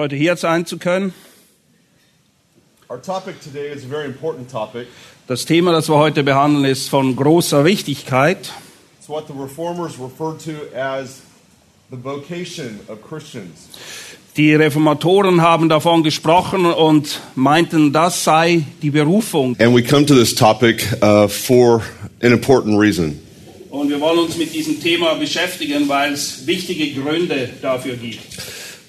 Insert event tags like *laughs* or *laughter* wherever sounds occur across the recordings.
Heute hier sein zu können. Our topic today is a very important topic. Das Thema, das wir heute behandeln, ist von großer Wichtigkeit. It's what the reformers referred to as the vocation of Christians. Die Reformatoren haben davon gesprochen und meinten, das sei die Berufung. And we come to this topic uh, for an important reason. Und wir wollen uns mit diesem Thema beschäftigen, weil es wichtige Gründe dafür gibt.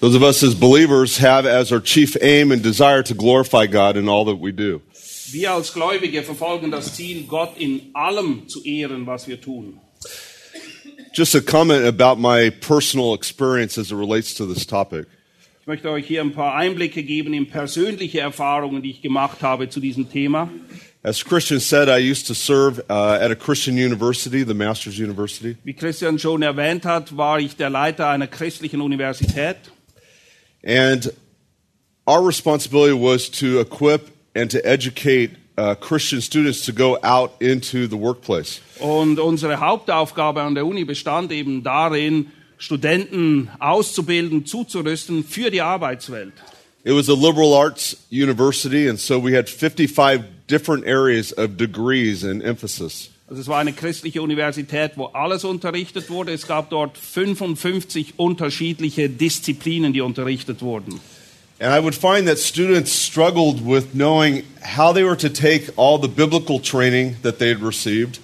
Those of us as believers have as our chief aim and desire to glorify God in all that we do. Wir als Gläubige verfolgen das Ziel, Gott in allem zu ehren, was wir tun. Just a comment about my personal experience as it relates to this topic. Ich möchte euch hier ein paar Einblicke geben in persönliche Erfahrungen, die ich gemacht habe zu diesem Thema. As Christian said, I used to serve uh, at a Christian university, the Masters University. Wie Christian schon erwähnt hat, war ich der Leiter einer christlichen Universität. And our responsibility was to equip and to educate uh, Christian students to go out into the workplace. Und unsere Hauptaufgabe an der Uni bestand eben darin, Studenten auszubilden, zuzurüsten für die Arbeitswelt. It was a liberal arts university, and so we had 55 different areas of degrees and emphasis. Also es war eine christliche Universität, wo alles unterrichtet wurde. Es gab dort 55 unterschiedliche Disziplinen, die unterrichtet wurden. And I would find that students struggled with knowing how they were to take all the biblical training that they had received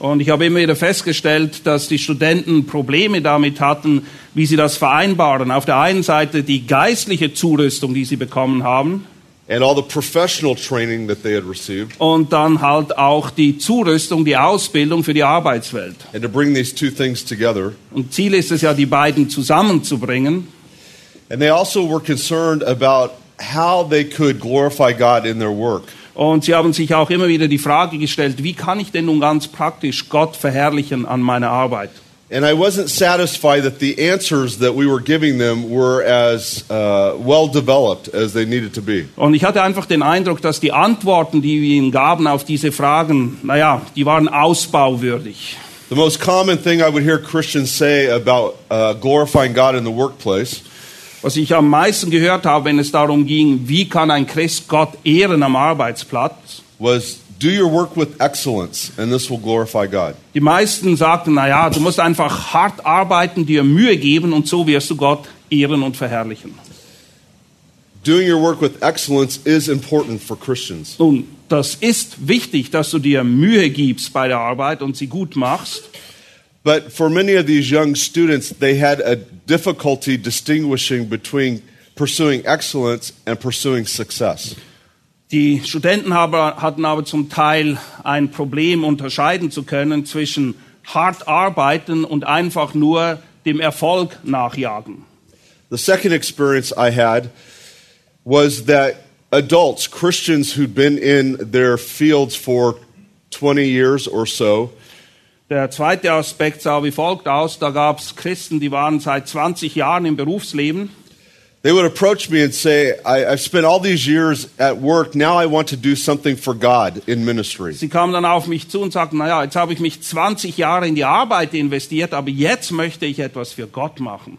Und ich habe immer wieder festgestellt, dass die Studenten Probleme damit hatten, wie sie das vereinbaren. Auf der einen Seite die geistliche Zurüstung, die sie bekommen haben, and all the professional training that they had received, und dann halt auch die Zurüstung, die Ausbildung für die Arbeitswelt. and to bring these two things together. Und Ziel ist es ja, die beiden zusammenzubringen. And they also were concerned about how they could glorify God in their work. Und sie haben sich auch immer wieder die Frage gestellt, wie kann ich denn nun ganz praktisch Gott verherrlichen an meiner Arbeit? And I wasn't satisfied that the answers that we were giving them were as uh, well developed as they needed to be. Und ich hatte einfach den Eindruck, dass die Antworten, die wir ihnen gaben auf diese Fragen, naja, die waren ausbauwürdig. The most common thing I would hear Christians say about uh, glorifying God in the workplace Was ich am meisten gehört habe, wenn es darum ging, wie kann ein Christ Gott ehren am Arbeitsplatz, was do your work with excellence, and this will glorify God. die meisten sagten, naja, du musst einfach hart arbeiten, dir Mühe geben und so wirst du Gott ehren und verherrlichen. Doing your work with excellence is important for Christians. Nun, das ist wichtig, dass du dir Mühe gibst bei der Arbeit und sie gut machst. But for many of these young students, they had a difficulty distinguishing between pursuing excellence and pursuing success. Die Studenten hatten aber zum Teil ein Problem, unterscheiden zu können zwischen hart arbeiten und einfach nur dem Erfolg nachjagen. The second experience I had was that adults, Christians who'd been in their fields for 20 years or so, Der zweite Aspekt sah wie folgt aus. Da gab es Christen, die waren seit 20 Jahren im Berufsleben. They would approach me and say, I, I've spent all these years at work, now I want to do something for God in ministry. Sie kamen dann auf mich zu und sagten, naja, jetzt habe ich mich 20 Jahre in die Arbeit investiert, aber jetzt möchte ich etwas für Gott machen.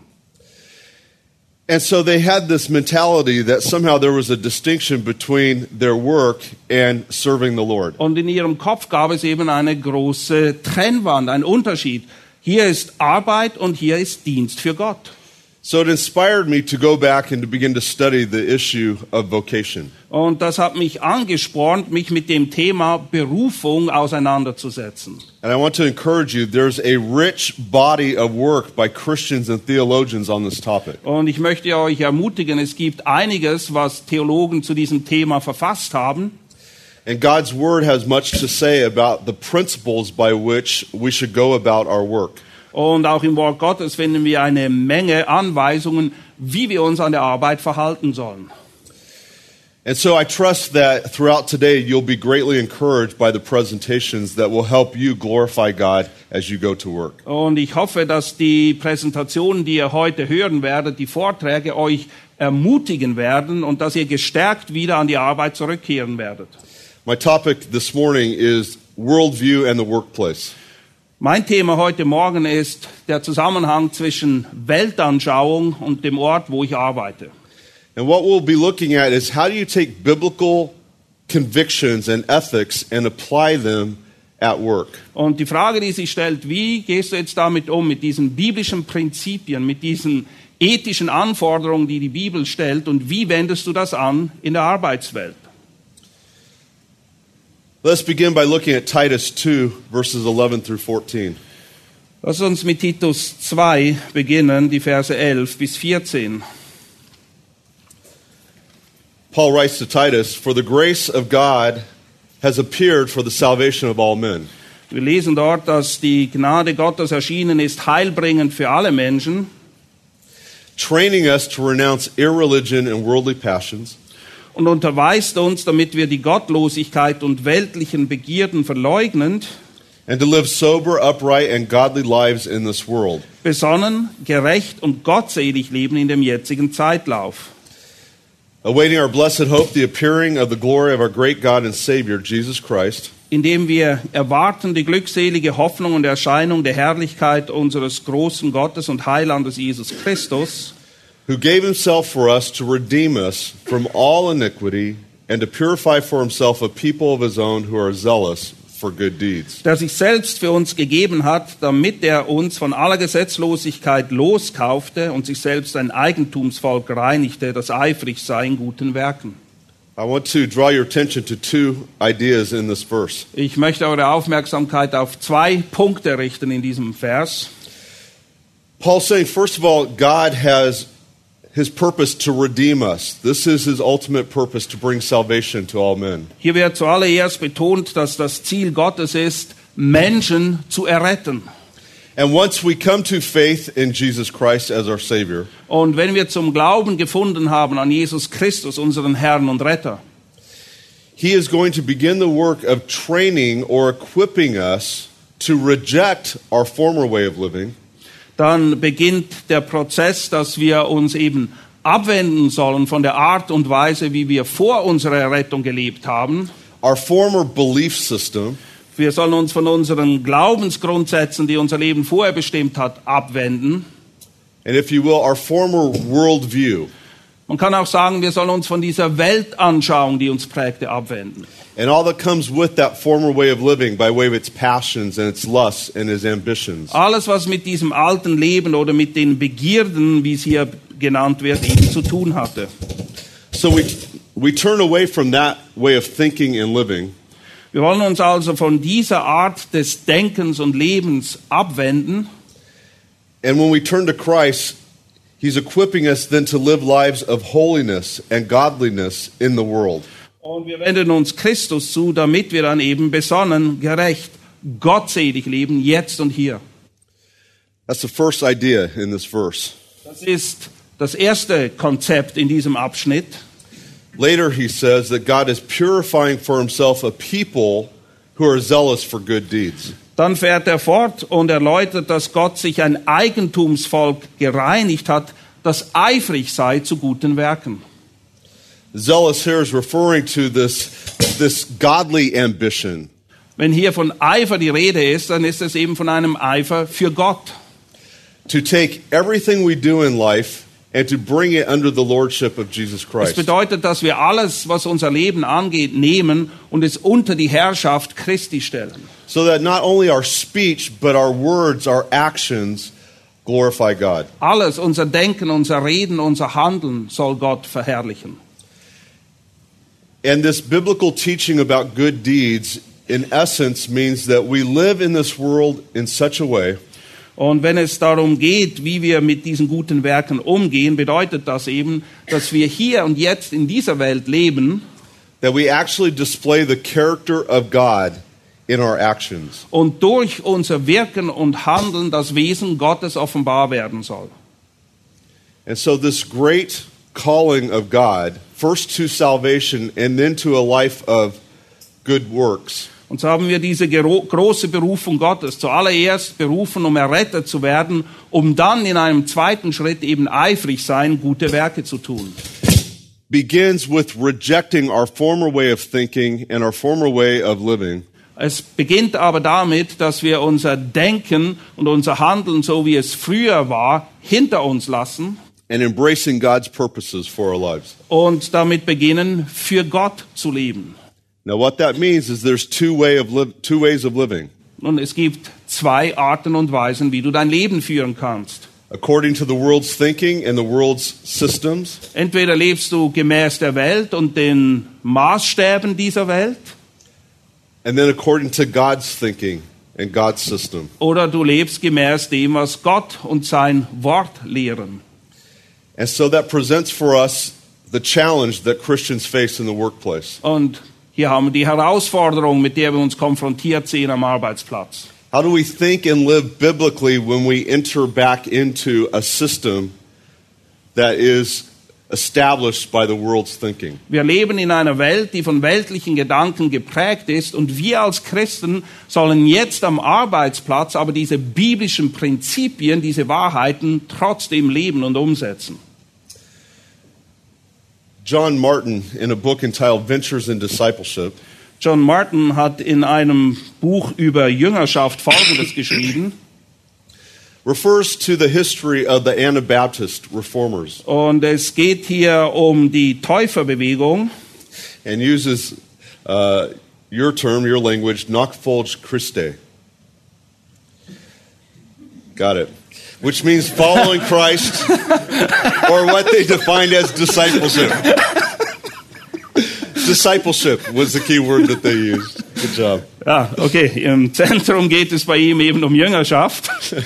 And so they had this mentality that somehow there was a distinction between their work and serving the Lord. Und in ihrem Kopf gab es eben eine große Trennwand, einen Unterschied. Hier ist Arbeit und hier ist Dienst für Gott. So it inspired me to go back and to begin to study the issue of vocation. Und das hat mich angespornt, mich mit dem Thema Berufung auseinanderzusetzen. And I want to encourage you there's a rich body of work by Christians and theologians on this topic. Und ich möchte euch ermutigen, es gibt einiges, was Theologen zu diesem Thema verfasst haben. And God's word has much to say about the principles by which we should go about our work. Und auch im Wort Gottes finden wir eine Menge Anweisungen, wie wir uns an der Arbeit verhalten sollen. And so I trust that throughout today you'll be greatly encouraged by the presentations that will help you glorify God as you go to work. Und ich hoffe, dass die Präsentationen, die ihr heute hören werdet, die Vorträge euch ermutigen werden und dass ihr gestärkt wieder an die Arbeit zurückkehren werdet. My topic this morning is worldview and the workplace. Mein Thema heute Morgen ist der Zusammenhang zwischen Weltanschauung und dem Ort, wo ich arbeite. And what we'll be looking at is how do you take biblical convictions and ethics and apply them at work? Und die Frage, die sich stellt, wie gehst du jetzt damit um, mit diesen biblischen Prinzipien, mit diesen ethischen Anforderungen, die die Bibel stellt, und wie wendest du das an in der Arbeitswelt? Let's begin by looking at Titus 2, verses 11 through 14. Lass uns mit Titus 2 beginnen, die Verse 11 bis 14. Paul writes to Titus, For the grace of God has appeared for the salvation of all men. Wir lesen dort, dass die Gnade Gottes erschienen ist, heilbringend für alle Menschen, training us to renounce irreligion and worldly passions, und unterweist uns, damit wir die Gottlosigkeit und weltlichen Begierden verleugnend, and to live sober, upright, and godly lives in this world, besonnen, gerecht und gottselig leben in dem jetzigen Zeitlauf. awaiting our blessed hope, the appearing of the glory of our great God and Savior, Jesus Christ, indem wir erwarten die glückselige Hoffnung und Erscheinung der Herrlichkeit unseres großen Gottes und Heilandes Jesus Christus, who gave himself for us to redeem us from all iniquity and to purify for himself a people of his own who are zealous for good deeds. der sich selbst für uns gegeben hat, damit er uns von aller Gesetzlosigkeit loskaufte und sich selbst ein Eigentumsvolk reinigte, das eifrig sei in guten Werken. I want to draw your attention to two ideas in this verse. Ich möchte eure Aufmerksamkeit auf zwei Punkte richten in diesem Vers. Paul's saying, first of all, God has his purpose to redeem us. This is his ultimate purpose to bring salvation to all men. Hier wird zuallererst betont, dass das Ziel Gottes ist, Menschen zu erretten. And once we come to faith in Jesus Christ as our Savior, Und wenn wir zum Glauben gefunden haben an Jesus Christus, unseren Herrn und Retter, he is going to begin the work of training or equipping us to reject our former way of living dann beginnt der Prozess, dass wir uns eben abwenden sollen von der Art und Weise, wie wir vor unserer Errettung gelebt haben. our former belief system Wir sollen uns von unseren Glaubensgrundsätzen, die unser Leben vorher bestimmt hat, abwenden. and, if you will, our former worldview. Man kann auch sagen, wir sollen uns von dieser Weltanschauung, die uns prägte, abwenden. And all that comes with that former way of living by way of its passions and its lusts and its ambitions. Alles, was mit diesem alten Leben oder mit den Begierden, wie es hier genannt wird, eben zu tun hatte. So we, we turn away from that way of thinking and living Wir wollen uns also von dieser Art des Denkens und Lebens abwenden. And when we turn to Christ, He's equipping us then to live lives of holiness and godliness in the world. Und wir wenden uns Christus zu, damit wir dann eben besonnen, gerecht, gottselig leben, jetzt und hier. That's the first idea in this verse. Das ist das erste Konzept in diesem Abschnitt. Later, he says that God is purifying for himself a people who are zealous for good deeds. Dann fährt er fort und erläutert, dass Gott sich ein Eigentumsvolk gereinigt hat, das eifrig sei zu guten Werken. Zealous here is referring to this, this godly ambition. Wenn hier von Eifer die Rede ist, dann ist es eben von einem Eifer für Gott. To take everything we do in life and to bring it under the lordship of Jesus Es Christ. bedeutet, dass wir alles, was unser Leben angeht, nehmen und es unter die Herrschaft Christi stellen. So that not only our speech, but our words, our actions glorify God. Alles, unser Denken, unser Reden, unser Handeln soll Gott verherrlichen. And this biblical teaching about good deeds, in essence, means that we live in this world in such a way Und wenn es darum geht, wie wir mit diesen guten Werken umgehen, bedeutet das eben, dass wir hier und jetzt in dieser Welt leben that we actually display the character of God in our actions. und durch unser Wirken und Handeln das Wesen Gottes offenbar werden soll. And so, this great calling of God, first to salvation and then to a life of good works, Und so haben wir diese große Berufung Gottes, zuallererst berufen, um errettet zu werden, um dann in einem zweiten Schritt eben eifrig sein, gute Werke zu tun. begins with rejecting our former way of thinking and our former way of living. Es beginnt aber damit, dass wir unser Denken und unser Handeln, so wie es früher war, hinter uns lassen and embracing God's purposes for our lives. und damit beginnen, für Gott zu leben. Now, what that means is there's two, way of two ways of living. Und es gibt zwei Arten und Weisen, wie du dein Leben führen kannst. According to the world's thinking and the world's systems, Entweder lebst du gemäß der Welt und den Maßstäben dieser Welt, and then according to God's thinking and God's system. oder du lebst gemäß dem, was Gott und sein Wort lehren. And so that presents for us the challenge that Christians face in the workplace. Und hier haben wir die Herausforderung, mit der wir uns konfrontiert sehen am Arbeitsplatz. How do we think and live biblically when we enter back into a system that is established by the world's thinking? Wir leben in einer Welt, die von weltlichen Gedanken geprägt ist und wir als Christen sollen jetzt am Arbeitsplatz aber diese biblischen Prinzipien, diese Wahrheiten trotzdem leben und umsetzen. John Martin, in a book entitled Ventures in Discipleship, John Martin hat in einem Buch über Jüngerschaft Folgendes geschrieben *coughs* refers to the history of the Anabaptist reformers und es geht hier um die Täuferbewegung and uses uh, your term, your language, Nachfolge Christi. Got it. Which means following Christ, *laughs* or what they defined as discipleship. discipleship was the key word that they used. Good job. Ja, okay, im Zentrum geht es bei ihm eben um Jüngerschaft. *laughs*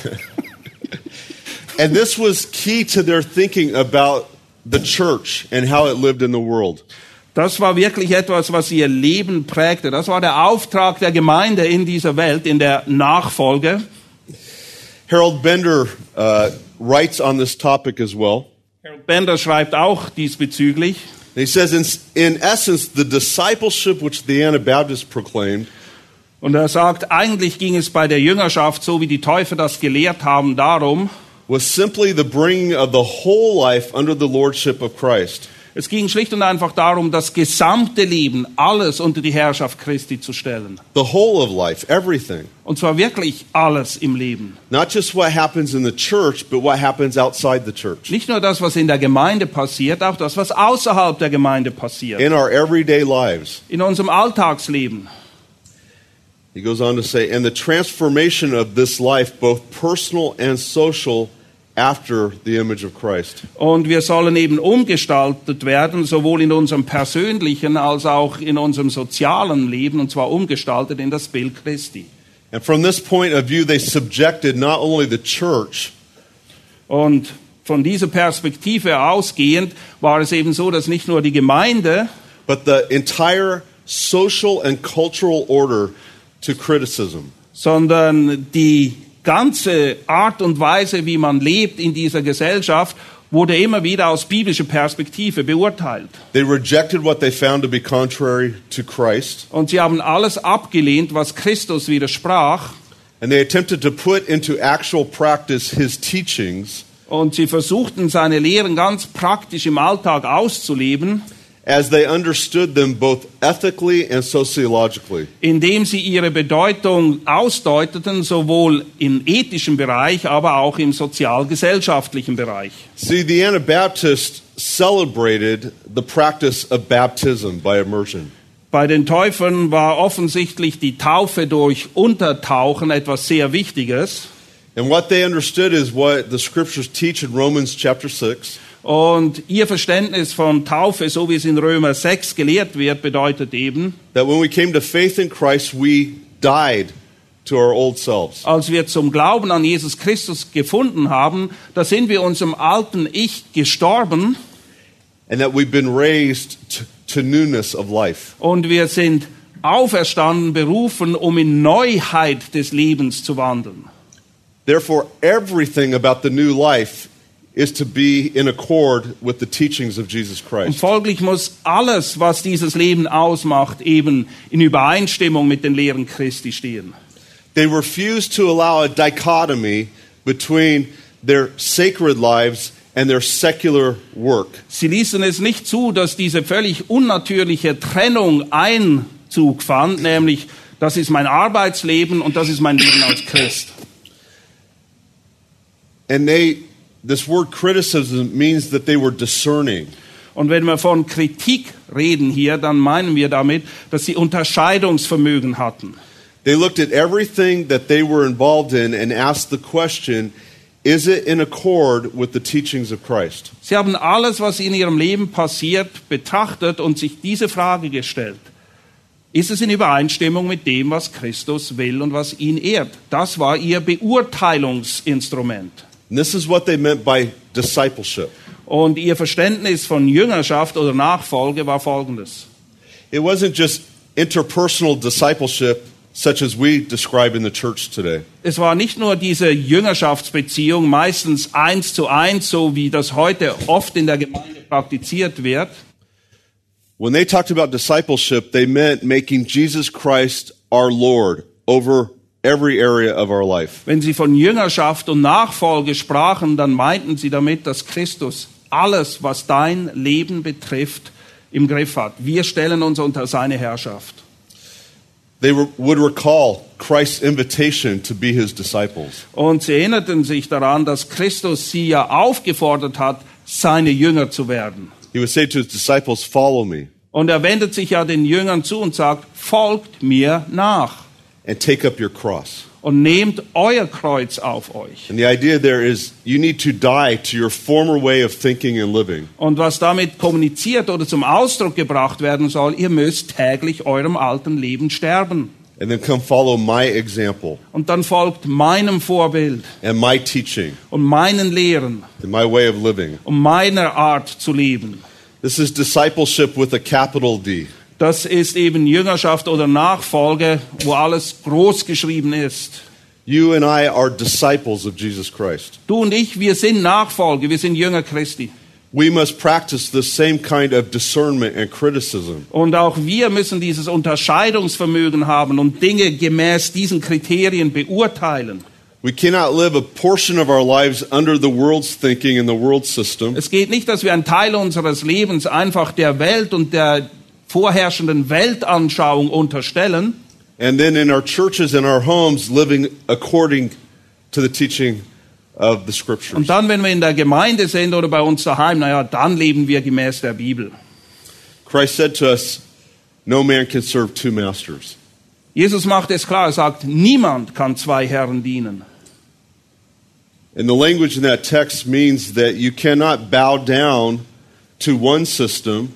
And this was key to their thinking about the church and how it lived in the world. Das war wirklich etwas, was ihr Leben prägte. Das war der Auftrag der Gemeinde in dieser Welt, in der Nachfolge. Harold Bender uh, writes on this topic as well. Harold Bender schreibt auch diesbezüglich. He says, in, in essence, the discipleship which the Anabaptists proclaimed Und er sagt, eigentlich ging es bei der Jüngerschaft, so wie die Täufer das gelehrt haben, darum, was simply the bringing of the whole life under the lordship of Christ. Es ging schlicht und einfach darum, das gesamte Leben, alles unter die Herrschaft Christi zu stellen. The whole of life, everything. Und zwar wirklich alles im Leben. Not just what happens in the church, but what happens outside the church. Nicht nur das, was in der Gemeinde passiert, auch das, was außerhalb der Gemeinde passiert. In our everyday lives. In unserem Alltagsleben. He goes on to say, and the transformation of this life, both personal and social, after the image of Christ. Und wir sollen eben umgestaltet werden, sowohl in unserem persönlichen als auch in unserem sozialen Leben, und zwar umgestaltet in das Bild Christi. And from this point of view, they subjected not only the church, Und von dieser Perspektive ausgehend war es eben so, dass nicht nur die Gemeinde, but the entire social and cultural order to criticism. sondern die ganze Art und Weise, wie man lebt in dieser Gesellschaft, wurde immer wieder aus biblischer Perspektive beurteilt. They rejected what they found to be contrary to Christ, Und sie haben alles abgelehnt, was Christus widersprach. and they attempted to put into actual practice his teachings Und sie versuchten, seine Lehren ganz praktisch im Alltag auszuleben, as they understood them both ethically and sociologically. indem sie ihre Bedeutung ausdeuteten, sowohl im ethischen Bereich, aber auch im sozial-gesellschaftlichen Bereich. See, the Anabaptists celebrated the practice of baptism by immersion. Bei den Täufern war offensichtlich die Taufe durch Untertauchen etwas sehr Wichtiges. And what they understood is what the scriptures teach in Romans chapter 6 Und ihr Verständnis von Taufe, so wie es in Römer 6 gelehrt wird, bedeutet eben, that when we came to faith in Christ, we died to our old selves. als wir zum Glauben an Jesus Christus gefunden haben, da sind wir unserem alten Ich gestorben And that we've been raised to, to newness of life. und wir sind auferstanden, berufen, um in Neuheit des Lebens zu wandeln. Therefore, everything about the new life is to be in accord with the teachings of Jesus Und Christ. folglich muss alles, was dieses Leben ausmacht, eben in Übereinstimmung mit den Lehren Christi stehen. They refused to allow a dichotomy between their sacred lives and their secular work. Sie ließen es nicht zu, dass diese völlig unnatürliche Trennung Einzug fand, nämlich das ist mein Arbeitsleben und das ist mein Leben als Christ. And they, this word criticism means that they were discerning. Und wenn wir von Kritik reden hier, dann meinen wir damit, dass sie Unterscheidungsvermögen hatten. They looked at everything that they were involved in and asked the question is it in accord with the teachings of Christ? Sie haben alles, was in ihrem Leben passiert, betrachtet und sich diese Frage gestellt. Ist es in Übereinstimmung mit dem, was Christus will und was ihn ehrt? Das war ihr Beurteilungsinstrument. And this is what they meant by discipleship. Und ihr Verständnis von Jüngerschaft oder Nachfolge war folgendes. It wasn't just interpersonal discipleship such as we describe in the church today. Es war nicht nur diese Jüngerschaftsbeziehung, meistens eins zu eins, so wie das heute oft in der Gemeinde praktiziert wird. When they talked about discipleship, they meant making Jesus Christ our Lord over every area of our life. Wenn sie von Jüngerschaft und Nachfolge sprachen, dann meinten sie damit, dass Christus alles, was dein Leben betrifft, im Griff hat. Wir stellen uns unter seine Herrschaft. They would recall Christ's invitation to be his disciples. Und sie erinnerten sich daran, dass Christus sie ja aufgefordert hat, seine Jünger zu werden. He would say to his disciples, Follow me Und er wendet sich ja den Jüngern zu und sagt, folgt mir nach and take up your cross. und nehmt euer Kreuz auf euch. And the idea there is you need to die to your former way of thinking and living. Und was damit kommuniziert oder zum Ausdruck gebracht werden soll, ihr müsst täglich eurem alten Leben sterben. And then come follow my example Und dann folgt meinem Vorbild and my teaching und meinen Lehren and my way of living. und meiner Art zu leben. This is discipleship with a capital D. Das ist eben Jüngerschaft oder Nachfolge, wo alles groß geschrieben ist. You and I are disciples of Jesus Christ. Du und ich, wir sind Nachfolge, wir sind Jünger Christi. We must practice the same kind of discernment and criticism. Und auch wir müssen dieses Unterscheidungsvermögen haben und Dinge gemäß diesen Kriterien beurteilen. We cannot live a portion of our lives under the world's thinking and the world system Es geht nicht, dass wir einen Teil unseres Lebens einfach der Welt und der vorherrschenden Weltanschauung unterstellen and then in our churches and our homes living according to the teaching of the scriptures. und dann, wenn wir in der Gemeinde sind oder bei uns daheim, naja, dann leben wir gemäß der Bibel. Christ said to us, No man can serve two masters. Jesus macht es klar, er sagt, niemand kann zwei Herren dienen. And the language in that text means that you cannot bow down to one system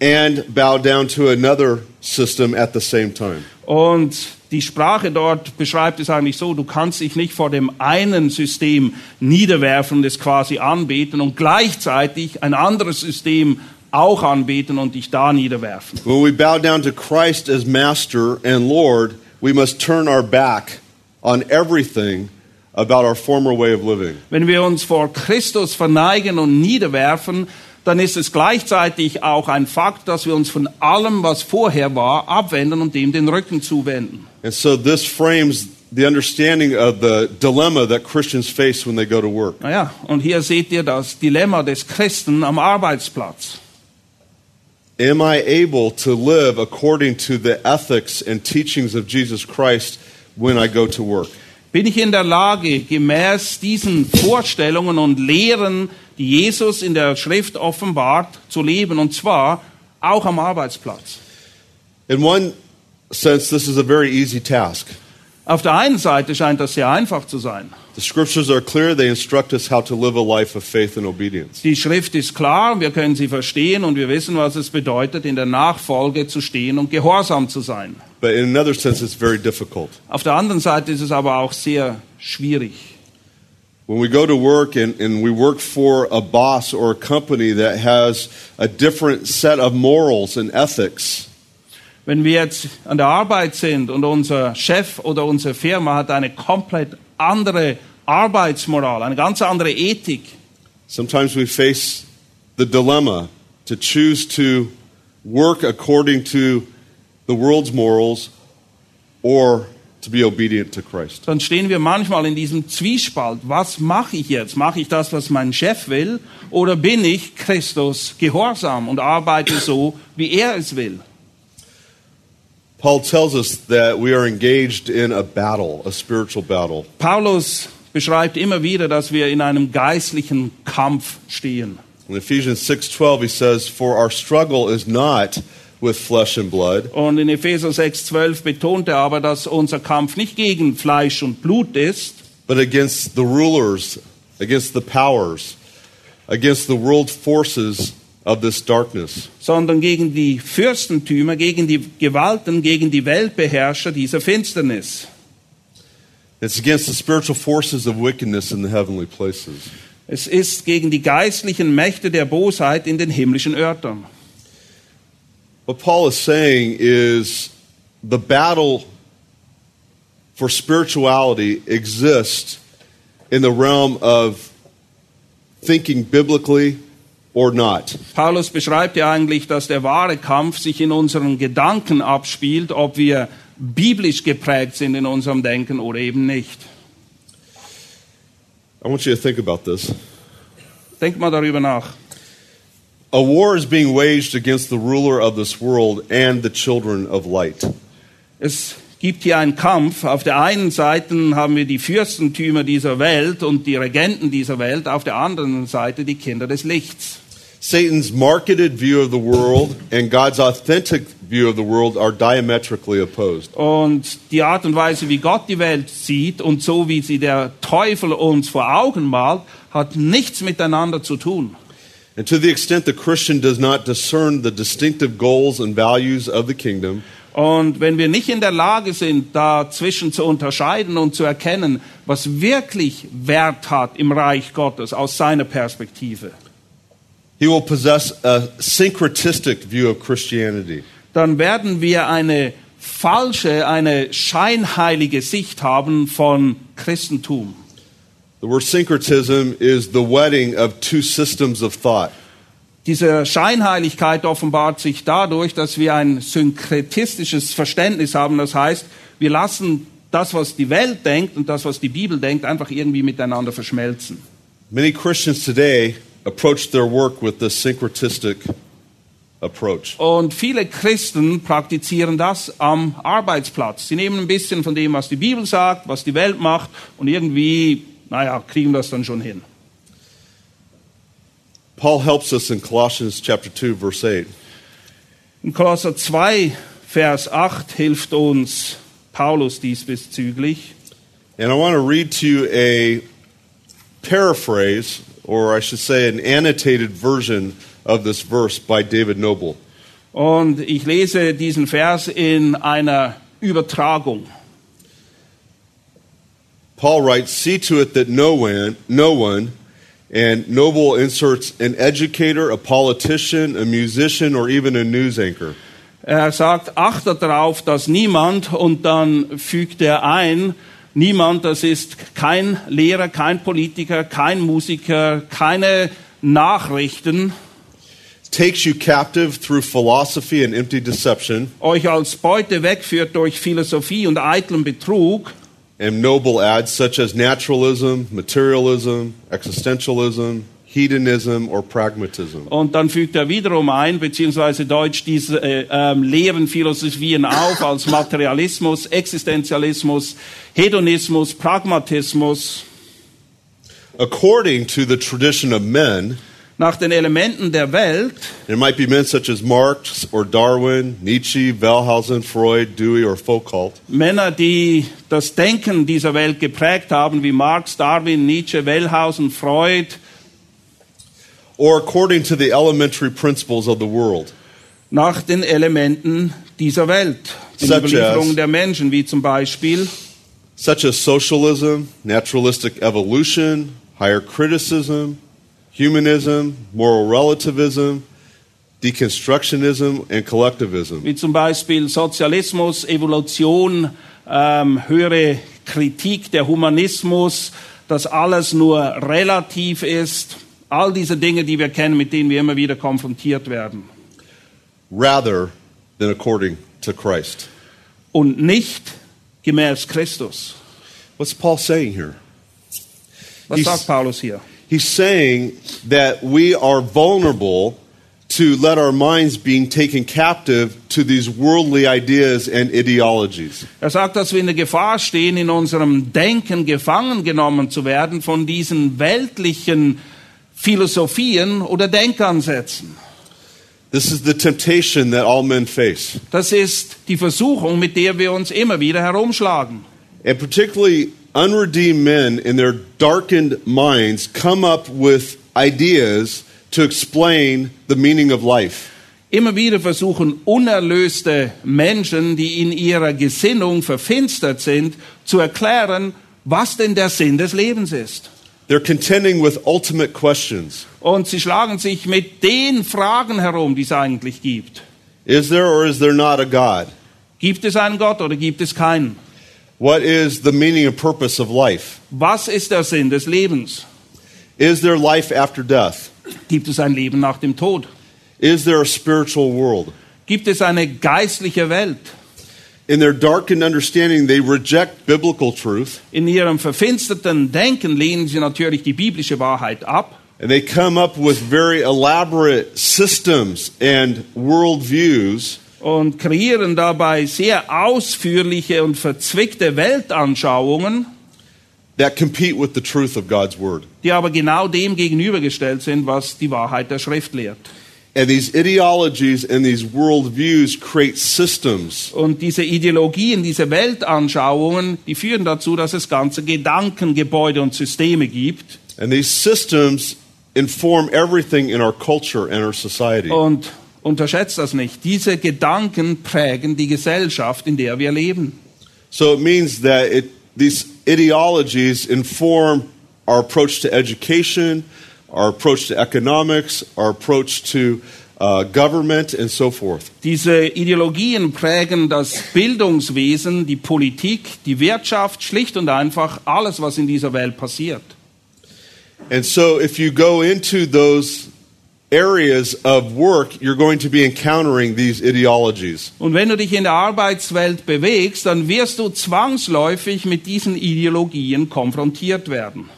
and bow down to another system at the same time. Und die Sprache dort beschreibt es eigentlich so, du kannst dich nicht vor dem einen System niederwerfen es quasi anbeten und gleichzeitig ein anderes System auch anbeten und dich da niederwerfen. When we bow down to Christ as Master and Lord, we must turn our back on everything about our former way of living. Wenn wir uns vor Christus verneigen und niederwerfen, dann ist es gleichzeitig auch ein Fakt, dass wir uns von allem, was vorher war, abwenden und dem den Rücken zuwenden. And so this frames the understanding of the dilemma that Christians face when they go to work. Naja, und hier seht ihr das Dilemma des Christen am Arbeitsplatz. Am I able to live according to the ethics and teachings of Jesus Christ when I go to work? Bin ich in der Lage, gemäß diesen Vorstellungen und Lehren, die Jesus in der Schrift offenbart, zu leben, und zwar auch am Arbeitsplatz? In one sense, this is a very easy task. Auf der einen Seite scheint das sehr einfach zu sein. The scriptures are clear, they instruct us how to live a life of faith and obedience. Die Schrift ist klar, wir können sie verstehen und wir wissen, was es bedeutet, in der Nachfolge zu stehen und gehorsam zu sein. But in another sense, it's very difficult. Auf der anderen Seite ist es aber auch sehr schwierig. When we go to work and, and we work for a boss or a company that has a different set of morals and ethics, Wenn wir jetzt an der Arbeit sind und unser Chef oder unsere Firma hat eine komplett andere Arbeitsmoral, eine ganz andere Ethik, sometimes we face the dilemma to choose to work according to the world's morals or to be obedient to Christ. dann stehen wir manchmal in diesem Zwiespalt. Was mache ich jetzt? Mache ich das, was mein Chef will, oder bin ich Christus gehorsam und arbeite so, wie er es will? Paul tells us that we are engaged in a battle, a spiritual battle. Paulus beschreibt immer wieder, dass wir in einem geistlichen Kampf stehen. In Ephesians 6:12 he says, "For our struggle is not with flesh and blood, Und in Epheser 6,12 betont er aber, dass unser Kampf nicht gegen Fleisch und Blut ist, but against the rulers, against the powers, against the world forces of this darkness." sondern gegen die Fürstentümer, gegen die Gewalten, gegen die Weltbeherrscher dieser Finsternis. It's against the spiritual forces of wickedness in the heavenly places. Es ist gegen die geistlichen Mächte der Bosheit in den himmlischen Örtern. What Paul is saying is the battle for spirituality exists in the realm of thinking biblically or not. Paulus beschreibt ja eigentlich, dass der wahre Kampf sich in unseren Gedanken abspielt, ob wir biblisch geprägt sind in unserem Denken oder eben nicht. I want you to think about this. Denk mal darüber nach. A war is being waged against the ruler of this world and the children of light. Es gibt hier einen Kampf. Auf der einen Seite haben wir die Fürstentümer dieser Welt und die Regenten dieser Welt, auf der anderen Seite die Kinder des Lichts. Satan's marketed view of the world and God's authentic view of the world are diametrically opposed. Und die Art und Weise, wie Gott die Welt sieht und so wie sie der Teufel uns vor Augen malt, hat nichts miteinander zu tun. And to the extent the Christian does not discern the distinctive goals and values of the kingdom, Und wenn wir nicht in der Lage sind, dazwischen zu unterscheiden und zu erkennen, was wirklich Wert hat im Reich Gottes aus seiner Perspektive, he will possess a syncretistic view of Christianity. dann werden wir eine falsche, eine scheinheilige Sicht haben von Christentum. The word syncretism is the wedding of two systems of thought. Diese Scheinheiligkeit offenbart sich dadurch, dass wir ein synkretistisches Verständnis haben. Das heißt, wir lassen das, was die Welt denkt und das, was die Bibel denkt, einfach irgendwie miteinander verschmelzen. Many Christians today approach their work with this syncretistic approach. Und viele Christen praktizieren das am Arbeitsplatz. Sie nehmen ein bisschen von dem, was die Bibel sagt, was die Welt macht und irgendwie, naja, kriegen das dann schon hin. Paul helps us in Colossians chapter 2 verse 8. In Kolosser 2, Vers 8 hilft uns Paulus diesbezüglich. And I want to read to you a paraphrase or I should say an annotated version of this verse by David Noble. Und ich lese diesen Vers in einer Übertragung. Paul writes, "See to it that no one, no one, and Noble inserts an educator, a politician, a musician, or even a news anchor, Er sagt, achtet darauf, dass niemand, und dann fügt er ein, niemand, das ist kein Lehrer, kein Politiker, kein Musiker, keine Nachrichten, takes you captive through philosophy and empty deception." euch als Beute wegführt durch Philosophie und eitlen Betrug. And Noble ads such as naturalism, materialism, existentialism, hedonism, or pragmatism. Und dann fügt er wiederum ein, beziehungsweise Deutsch diese äh, ähm, leeren Philosophien auf als Materialismus, Existenzialismus, Hedonismus, Pragmatismus. According to the tradition of men, nach den Elementen der Welt, There might be men such as Marx or Darwin, Nietzsche, Wellhausen, Freud, Dewey, or Foucault. Männer, die das Denken dieser Welt geprägt haben, wie Marx, Darwin, Nietzsche, Wellhausen, Freud, or according to the elementary principles of the world. nach den Elementen dieser Welt, Such Überlieferungen as- der Menschen, wie zum Beispiel such as socialism, naturalistic evolution, higher criticism, humanism, moral relativism, deconstructionism, and collectivism. wie zum Beispiel Sozialismus, Evolution, ähm, höhere Kritik, der Humanismus, dass alles nur relativ ist, all diese Dinge, die wir kennen, mit denen wir immer wieder konfrontiert werden. rather than according to Christ. Und nicht gemäß Christus. What's Paul saying here? Was He's- sagt Paulus hier? He's saying that we are vulnerable to let our minds being taken captive to these worldly ideas and ideologies. Er sagt, dass wir in der Gefahr stehen, in unserem Denken gefangen genommen zu werden von diesen weltlichen Philosophien oder Denkansätzen. This is the temptation that all men face. Das ist die Versuchung, mit der wir uns immer wieder herumschlagen. And particularly unredeemed men in their darkened minds come up with ideas to explain the meaning of life. Immer wieder versuchen unerlöste Menschen, die in ihrer Gesinnung verfinstert sind, zu erklären, was denn der Sinn des Lebens ist. They're contending with ultimate questions. Und sie schlagen sich mit den Fragen herum, die es eigentlich gibt. Is there or is there not a God? Gibt es einen Gott oder gibt es keinen? What is the meaning and purpose of life? Was ist der Sinn des Lebens? Is there life after death? Gibt es ein Leben nach dem Tod? Is there a spiritual world? Gibt es eine geistliche Welt? In their darkened understanding, they reject biblical truth In ihrem verfinsterten Denken lehnen sie natürlich die biblische Wahrheit ab and they come up with very elaborate systems and worldviews und kreieren dabei sehr ausführliche und verzwickte Weltanschauungen, that compete with the truth of God's word. die aber genau dem gegenübergestellt sind, was die Wahrheit der Schrift lehrt. And these ideologies and these worldviews create systems Und diese Ideologien, diese Weltanschauungen, die führen dazu, dass es ganze Gedankengebäude und Systeme gibt. And these systems inform everything in our culture and our society. Und unterschätzt das nicht. Diese Gedanken prägen die Gesellschaft, in der wir leben. So it means that it, these ideologies inform our approach to education, our approach to economics, our approach to uh, government, and so forth. Diese Ideologien prägen das Bildungswesen, die Politik, die Wirtschaft, schlicht und einfach alles, was in dieser Welt passiert. And so if you go into those areas of work, you're going to be encountering these ideologies. Und wenn du dich in der Arbeitswelt bewegst, dann wirst du zwangsläufig mit diesen Ideologien konfrontiert werden.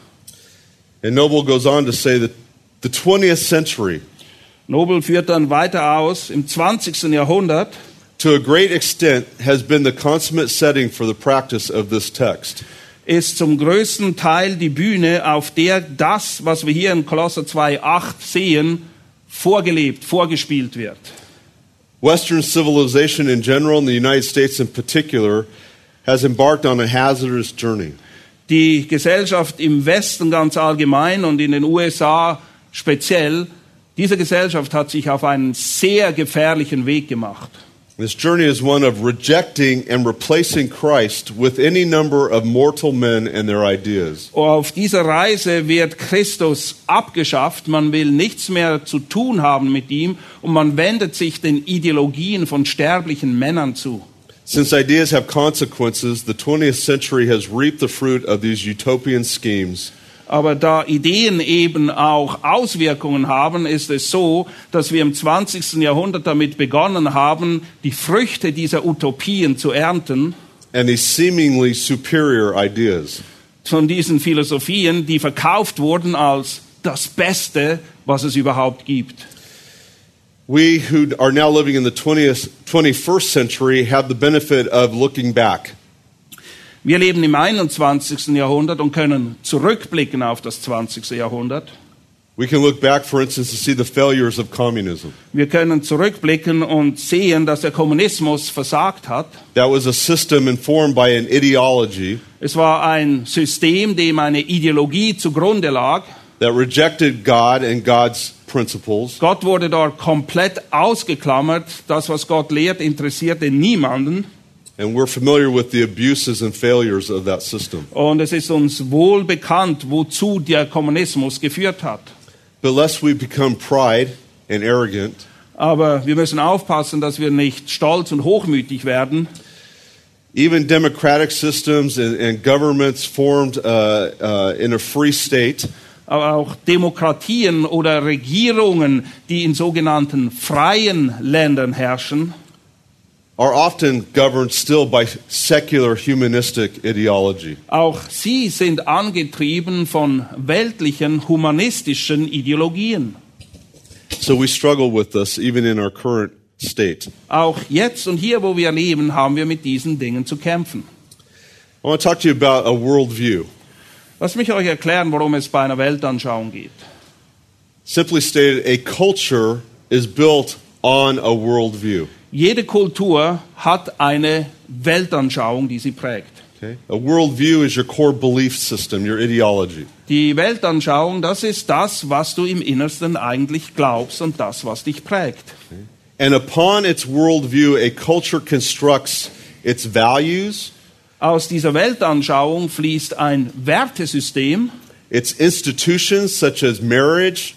And Noble goes on to say that the 20th century, Nobel führt dann weiter aus, im 20. Jahrhundert to a great extent, has been the consummate setting for the practice of this text. ist zum größten Teil die Bühne, auf der das, was wir hier in Kolosser 2,8 sehen, vorgelebt, vorgespielt wird. Western civilization in general, and the United States in particular, has embarked on a hazardous journey. Die Gesellschaft im Westen ganz allgemein und in den USA speziell, diese Gesellschaft hat sich auf einen sehr gefährlichen Weg gemacht. This journey is one of rejecting and replacing Christ with any number of mortal men and their ideas. Auf dieser Reise wird Christus abgeschafft, man will nichts mehr zu tun haben mit ihm und man wendet sich den Ideologien von sterblichen Männern zu. Since ideas have consequences, the 20th century has reaped the fruit of these utopian schemes. Aber da Ideen eben auch Auswirkungen haben, ist es so, dass wir im 20. Jahrhundert damit begonnen haben, die Früchte dieser Utopien zu ernten, and these seemingly superior ideas. von diesen Philosophien, die verkauft wurden als das Beste, was es überhaupt gibt. We who are now living in the 20th, 21st century have the benefit of looking back. Wir leben im 21. Jahrhundert und können zurückblicken auf das 20. Jahrhundert. We can look back, for instance, to see the failures of communism. Wir können zurückblicken und sehen, dass der Kommunismus versagt hat. That was a system informed by an ideology Es war ein System, dem eine Ideologie zugrunde lag. that rejected God and God's principles. Gott wurde dort komplett ausgeklammert. Das, was Gott lehrt, interessierte niemanden. And we're familiar with the abuses and failures of that system. Und es ist uns wohl bekannt, wozu der Kommunismus geführt hat. But lest we become pride and arrogant, Aber wir müssen aufpassen, dass wir nicht stolz und hochmütig werden. even democratic systems and, and governments formed uh, uh, in a free state Aber auch Demokratien oder Regierungen, die in sogenannten freien Ländern herrschen, are often governed still by secular humanistic ideology. auch sie sind angetrieben von weltlichen humanistischen Ideologien. So we struggle with this even in our current state. Auch jetzt und hier, wo wir leben, haben wir mit diesen Dingen zu kämpfen. I want to talk to you about a worldview. Lass mich euch erklären, worum es bei einer Weltanschauung geht. Simply stated, a culture is built on a worldview. Jede Kultur hat eine Weltanschauung, die sie prägt. Okay? A worldview is your core belief system, your ideology. Die Weltanschauung, das ist das, was du im Innersten eigentlich glaubst und das, was dich prägt. And upon its worldview, a culture constructs its values, Aus dieser Weltanschauung fließt ein Wertesystem, its institutions such as marriage,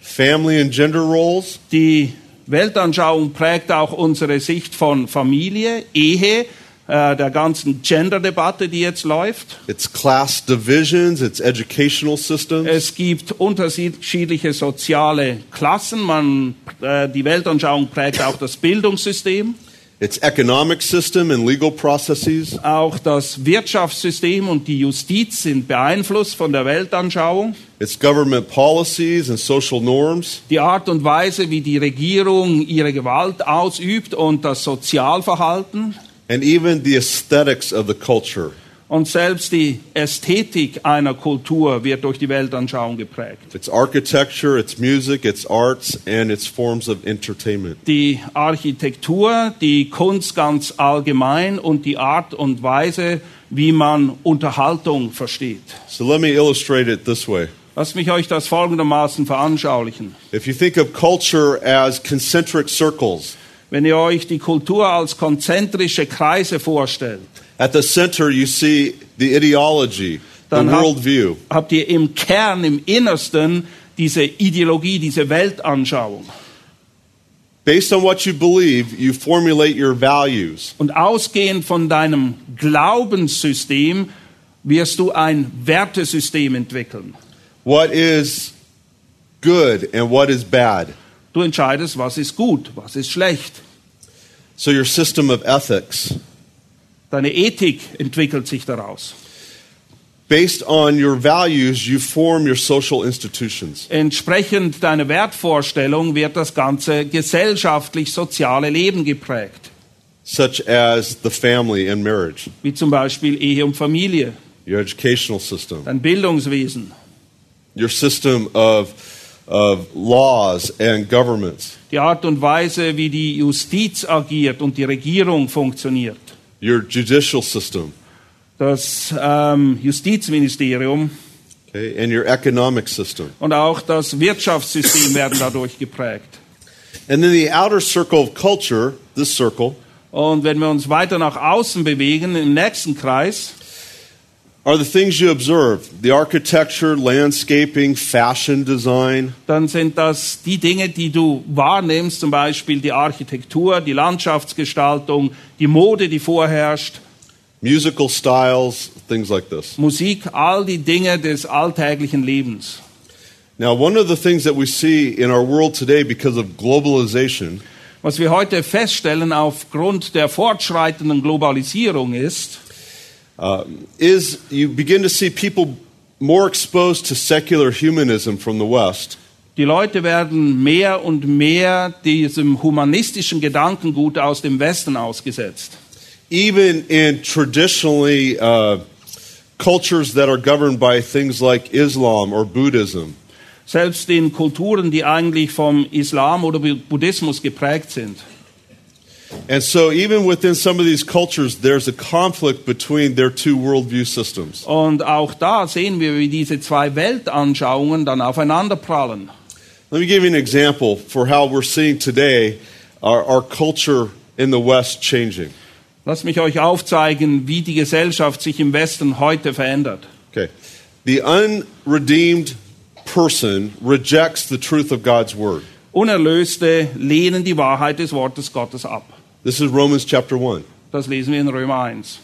family and gender roles, die Weltanschauung prägt auch unsere Sicht von Familie, Ehe, äh, der ganzen Gender-Debatte, die jetzt läuft. its class divisions, its educational systems, Es gibt unterschiedliche soziale Klassen. Man, äh, die Weltanschauung prägt auch das Bildungssystem, its economic system and legal processes, auch das Wirtschaftssystem und die Justiz sind beeinflusst von der Weltanschauung. its government policies and social norms, Die Art und Weise, wie die Regierung ihre Gewalt ausübt und das Sozialverhalten and even the aesthetics of the culture. Und selbst die Ästhetik einer Kultur wird durch die Weltanschauung geprägt. Its architecture, its music, its arts, and its forms of entertainment. Die Architektur, die Kunst ganz allgemein und die Art und Weise, wie man Unterhaltung versteht. So let me illustrate it this way. Lasst mich euch das folgendermaßen veranschaulichen. If you think of culture as concentric circles, Wenn ihr euch die Kultur als konzentrische Kreise vorstellt, at the center you see the ideology, the Dann worldview. habt ihr im Kern, im Innersten diese Ideologie, diese Weltanschauung. Based on what you believe, you formulate your values. Und ausgehend von deinem Glaubenssystem wirst du ein Wertesystem entwickeln. What is good and what is bad. Du entscheidest, was ist gut, was ist schlecht. So your system of ethics, Deine Ethik entwickelt sich daraus. based on your values, you form your social institutions. Entsprechend deiner Wertvorstellung wird das ganze gesellschaftlich-soziale Leben geprägt, such as the family and marriage, wie zum Beispiel Ehe und Familie, your educational system, dein Bildungswesen, your system of, of laws and governments, die Art und Weise, wie die Justiz agiert und die Regierung funktioniert. Your judicial system, Das ähm, Justizministerium okay, and your economic system. und auch das Wirtschaftssystem werden dadurch geprägt. And then the outer circle of culture, this circle, Und wenn wir uns weiter nach außen bewegen, im nächsten Kreis, are the things you observe the architecture, landscaping, fashion design, dann sind das die Dinge, die du wahrnimmst, zum Beispiel die Architektur, die Landschaftsgestaltung, die Mode, die vorherrscht, musical styles, things like this. Musik, all die Dinge des alltäglichen Lebens. Now, one of the things that we see in our world today because of globalization Was wir heute feststellen aufgrund der fortschreitenden Globalisierung ist, uh, is you begin to see people more exposed to secular humanism from the West. die Leute werden mehr und mehr diesem humanistischen Gedankengut aus dem Westen ausgesetzt. Even in traditionally uh, cultures that are governed by things like Islam or Buddhism, selbst in Kulturen, die eigentlich vom Islam oder Buddhismus geprägt sind. And so, even within some of these cultures, there's a conflict between their two worldview systems. Und auch da sehen wir, wie diese zwei Weltanschauungen dann aufeinanderprallen. Let me give you an example for how we're seeing today our, our culture in the West changing. Lass mich euch aufzeigen, wie die Gesellschaft sich im Westen heute verändert. Okay. The unredeemed person rejects the truth of God's word. Unerlöste lehnen die Wahrheit des Wortes Gottes ab. This is Romans chapter 1. Das lesen wir in Römer 1.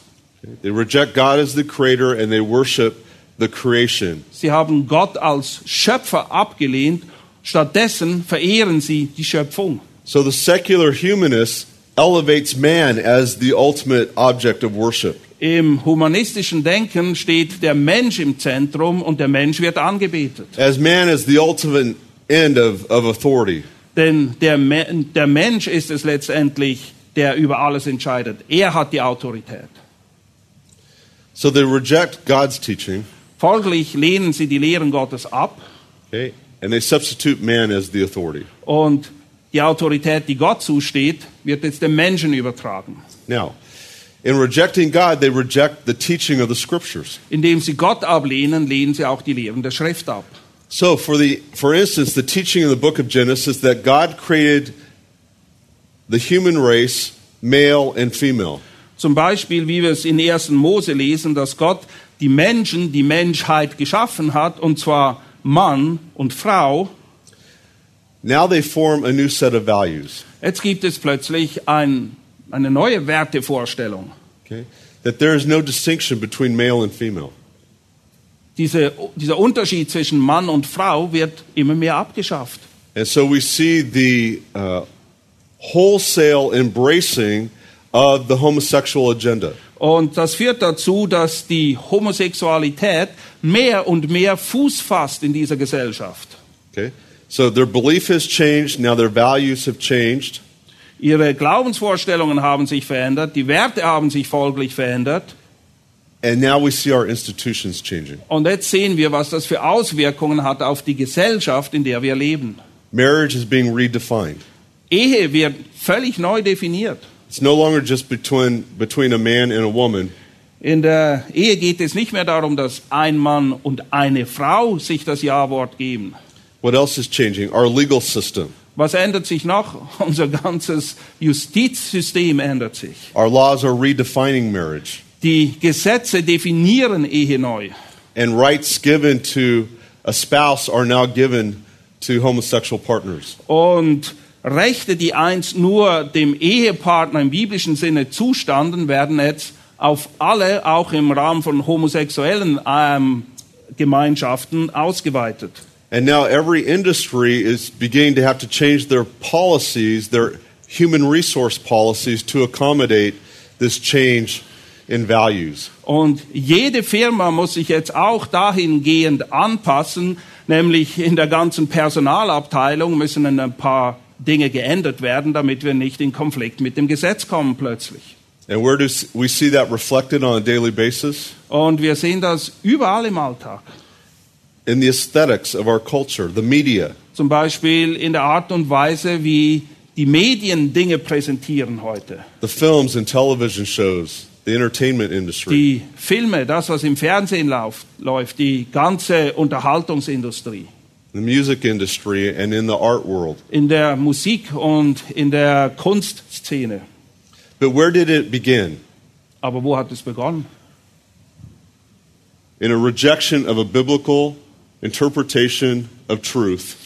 They reject God as the creator and they worship the creation. Sie haben Gott als Schöpfer abgelehnt, stattdessen verehren sie die Schöpfung. So the secular humanist elevates man as the ultimate object of worship. Im humanistischen Denken steht der Mensch im Zentrum und der Mensch wird angebetet. As man is the ultimate end of, of authority. Denn der, der Mensch ist es letztendlich, der über alles entscheidet. Er hat die Autorität. So they reject God's teaching, Folglich lehnen sie die Lehren Gottes ab okay, and they substitute man as the authority. und die Autorität, die Gott zusteht, wird jetzt dem Menschen übertragen. Now, in rejecting God, they reject the teaching of the scriptures. Indem sie Gott ablehnen, lehnen sie auch die Lehren der Schrift ab. So, for, the, for instance, the teaching in the book of Genesis that God created the human race, male and female. Zum Beispiel, wie wir es in 1. Mose lesen, dass Gott die Menschen, die Menschheit geschaffen hat, und zwar Mann und Frau. Now they form a new set of values. Jetzt gibt es plötzlich ein, eine neue Wertevorstellung. Okay? That there is no distinction between male and female. Diese, dieser Unterschied zwischen Mann und Frau wird immer mehr abgeschafft. And so we see the uh, wholesale embracing of the homosexual agenda. Und das führt dazu, dass die Homosexualität mehr und mehr Fuß fasst in dieser Gesellschaft. Okay? So their belief has changed, now their values have changed. Ihre Glaubensvorstellungen haben sich verändert, die Werte haben sich folglich verändert. And now we see our institutions changing. Und jetzt sehen wir, was das für Auswirkungen hat auf die Gesellschaft, in der wir leben. Marriage is being redefined. Ehe wird völlig neu definiert. It's no longer just between, between a man and a woman. In der Ehe geht es nicht mehr darum, dass ein Mann und eine Frau sich das Ja-Wort geben. What else is changing? Our legal system. Was ändert sich noch? *laughs* Unser ganzes Justizsystem ändert sich. Our laws are redefining marriage. Die Gesetze definieren Ehe neu. And rights given to a spouse are now given to homosexual partners. Und Rechte, die einst nur dem Ehepartner im biblischen Sinne zustanden, werden jetzt auf alle, auch im Rahmen von homosexuellen ähm, Gemeinschaften, ausgeweitet. And now every industry is beginning to have to change their policies, their human resource policies, to accommodate this change in values. Und jede Firma muss sich jetzt auch dahingehend anpassen, nämlich in der ganzen Personalabteilung müssen ein paar Dinge geändert werden, damit wir nicht in Konflikt mit dem Gesetz kommen plötzlich. And where do we see that reflected on a daily basis? Und wir sehen das überall im Alltag. In the aesthetics of our culture, the media. Zum Beispiel in der Art und Weise, wie die Medien Dinge präsentieren heute. the films and television shows, the entertainment industry. Die Filme, das, was im Fernsehen läuft, die ganze Unterhaltungsindustrie, the music industry and in the art world. in der Musik und in der Kunstszene. But where did it begin? Aber wo hat es begonnen? In a rejection of a biblical interpretation of truth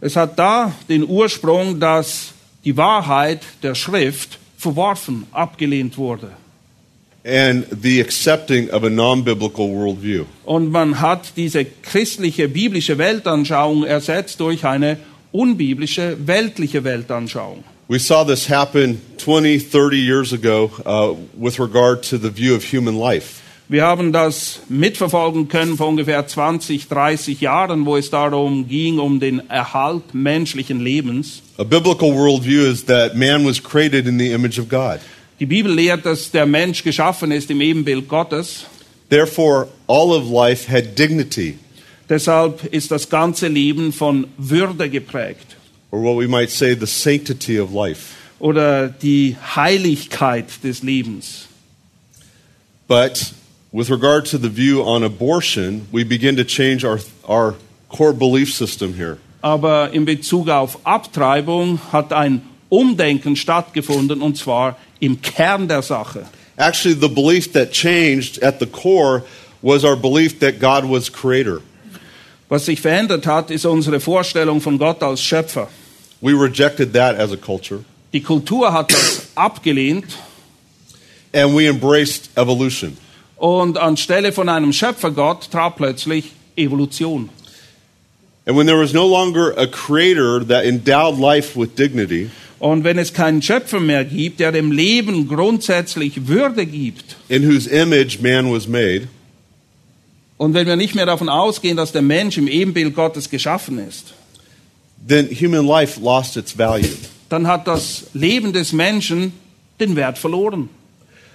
Es hat da den Ursprung, dass die Wahrheit der Schrift verworfen, abgelehnt wurde. And the accepting of a non biblical worldview. Und man hat diese christliche, biblische Weltanschauung ersetzt durch eine unbiblische, weltliche Weltanschauung. We saw this happen 20, 30 years ago uh, with regard to the view of human life. Wir haben das mitverfolgen können vor ungefähr 20, 30 Jahren, wo es darum ging, um den Erhalt menschlichen Lebens. A biblical worldview is that man was created in the image of God. Die Bibel lehrt, dass der Mensch geschaffen ist im Ebenbild Gottes. Therefore, all of life had dignity. Deshalb ist das ganze Leben von Würde geprägt or what we might say the sanctity of life. oder die Heiligkeit des Lebens. But with regard to the view on abortion, we begin to change our, our core belief system here. Aber in Bezug auf Abtreibung hat ein Umdenken stattgefunden und zwar im Kern der Sache. Actually, the belief that changed at the core was our belief that God was creator. Was sich verändert hat, ist unsere Vorstellung von Gott als Schöpfer. We rejected that as a culture, Die Kultur hat das abgelehnt and we embraced evolution. und anstelle von einem Schöpfergott trat plötzlich Evolution. And when there was no longer a creator that endowed life with dignity, Und wenn es keinen Schöpfer mehr gibt, der dem Leben grundsätzlich Würde gibt, in whose image man was made, und wenn wir nicht mehr davon ausgehen, dass der Mensch im Ebenbild Gottes geschaffen ist, then human life lost its value. dann hat das Leben des Menschen den Wert verloren.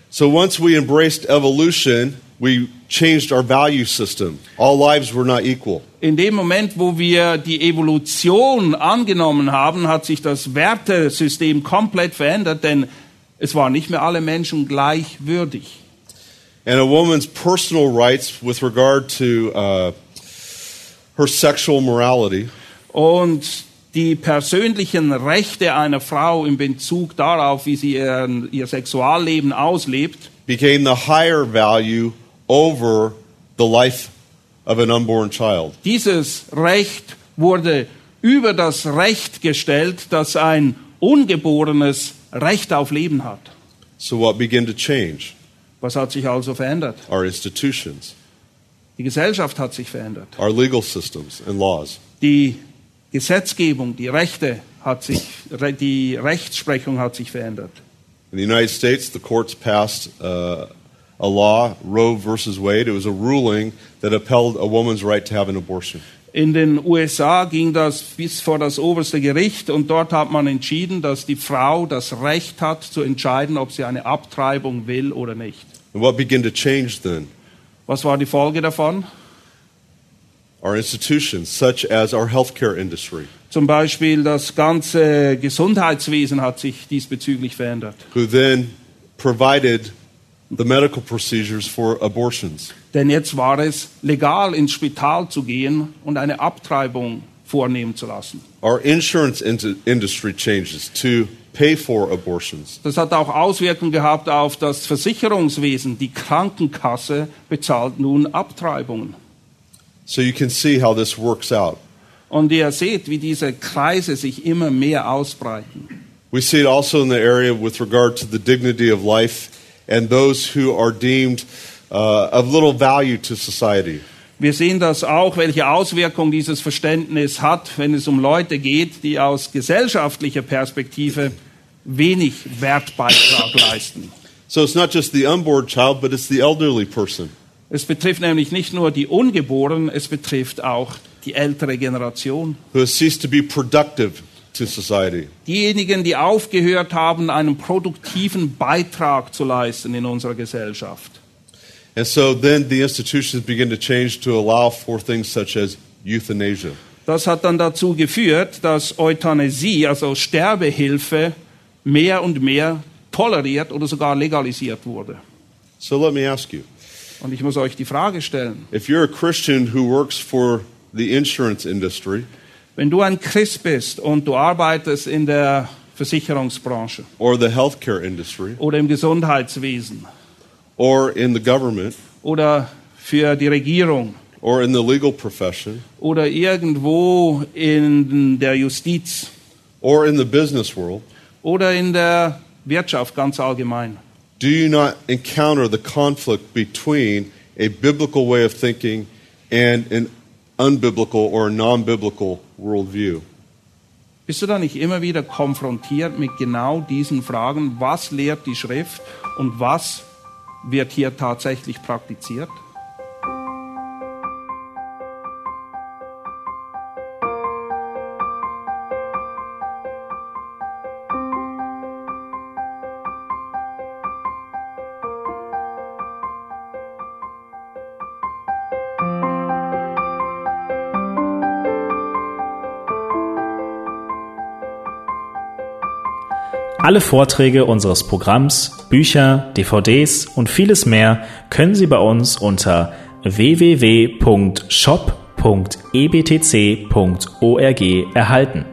So once we embraced evolution, we changed our value system. All lives were not equal. In dem Moment, wo wir die Evolution angenommen haben, hat sich das Wertesystem komplett verändert, denn es waren nicht mehr alle Menschen gleichwürdig. And a woman's personal rights with regard to uh, her sexual morality Und die persönlichen Rechte einer Frau in Bezug darauf, wie sie ihr, ihr Sexualleben auslebt, became the higher value over the life of an unborn child. dieses Recht wurde über das Recht gestellt, dass ein Ungeborenes Recht auf Leben hat. So what began to change? Was hat sich also verändert? Our institutions, Die Gesellschaft hat sich verändert. our legal systems and laws. Die Gesetzgebung, die Rechte hat sich, die Rechtsprechung hat sich verändert. In the United States, the courts passed uh, a law, Roe versus Wade. It was a ruling that upheld a woman's right to have an abortion. In den USA ging das bis vor das oberste Gericht und dort hat man entschieden, dass die Frau das Recht hat zu entscheiden, ob sie eine Abtreibung will oder nicht. And what began to change then? Was war die Folge davon? Our institutions, such as our healthcare industry, Zum Beispiel das ganze Gesundheitswesen hat sich diesbezüglich verändert. who then provided the medical procedures for abortions. Denn jetzt war es legal, ins Spital zu gehen und eine Abtreibung vornehmen zu lassen. Our insurance in- industry changes to pay for abortions. Das hat auch Auswirkungen gehabt auf das Versicherungswesen. Die Krankenkasse bezahlt nun Abtreibungen. So you can see how this works out. Und ihr seht, wie diese Kreise sich immer mehr ausbreiten. We see it also in the area with regard to the dignity of life and those who are deemed uh, of little value to society. Wir sehen das auch, welche Auswirkungen dieses Verständnis hat, wenn es um Leute geht, die aus gesellschaftlicher Perspektive wenig Wertbeitrag leisten. So it's not just the unborn child, but it's the elderly person. Es betrifft nämlich nicht nur die Ungeborenen, es betrifft auch die ältere Generation. who has ceased to be productive to society. Diejenigen, die aufgehört haben, einen produktiven Beitrag zu leisten in unserer Gesellschaft. And so then the institutions begin to change to allow for things such as euthanasia. Das hat dann dazu geführt, dass Euthanasie, also Sterbehilfe, mehr und mehr toleriert oder sogar legalisiert wurde. So let me ask you Und ich muss euch die Frage stellen, if you're a Christian who works for the insurance industry wenn du ein Christ bist und du arbeitest in der Versicherungsbranche or the healthcare industry. oder im Gesundheitswesen or in the government. oder für die Regierung or in the legal profession. oder irgendwo in der Justiz or in the business world, oder in der Wirtschaft ganz allgemein, do you not encounter the conflict between a biblical way of thinking and an unbiblical or non biblical worldview? Bist du da nicht immer wieder konfrontiert mit genau diesen Fragen, was lehrt die Schrift und was wird hier tatsächlich praktiziert? Alle Vorträge unseres Programms, Bücher, DVDs und vieles mehr können Sie bei uns unter www.shop.ebtc.org erhalten.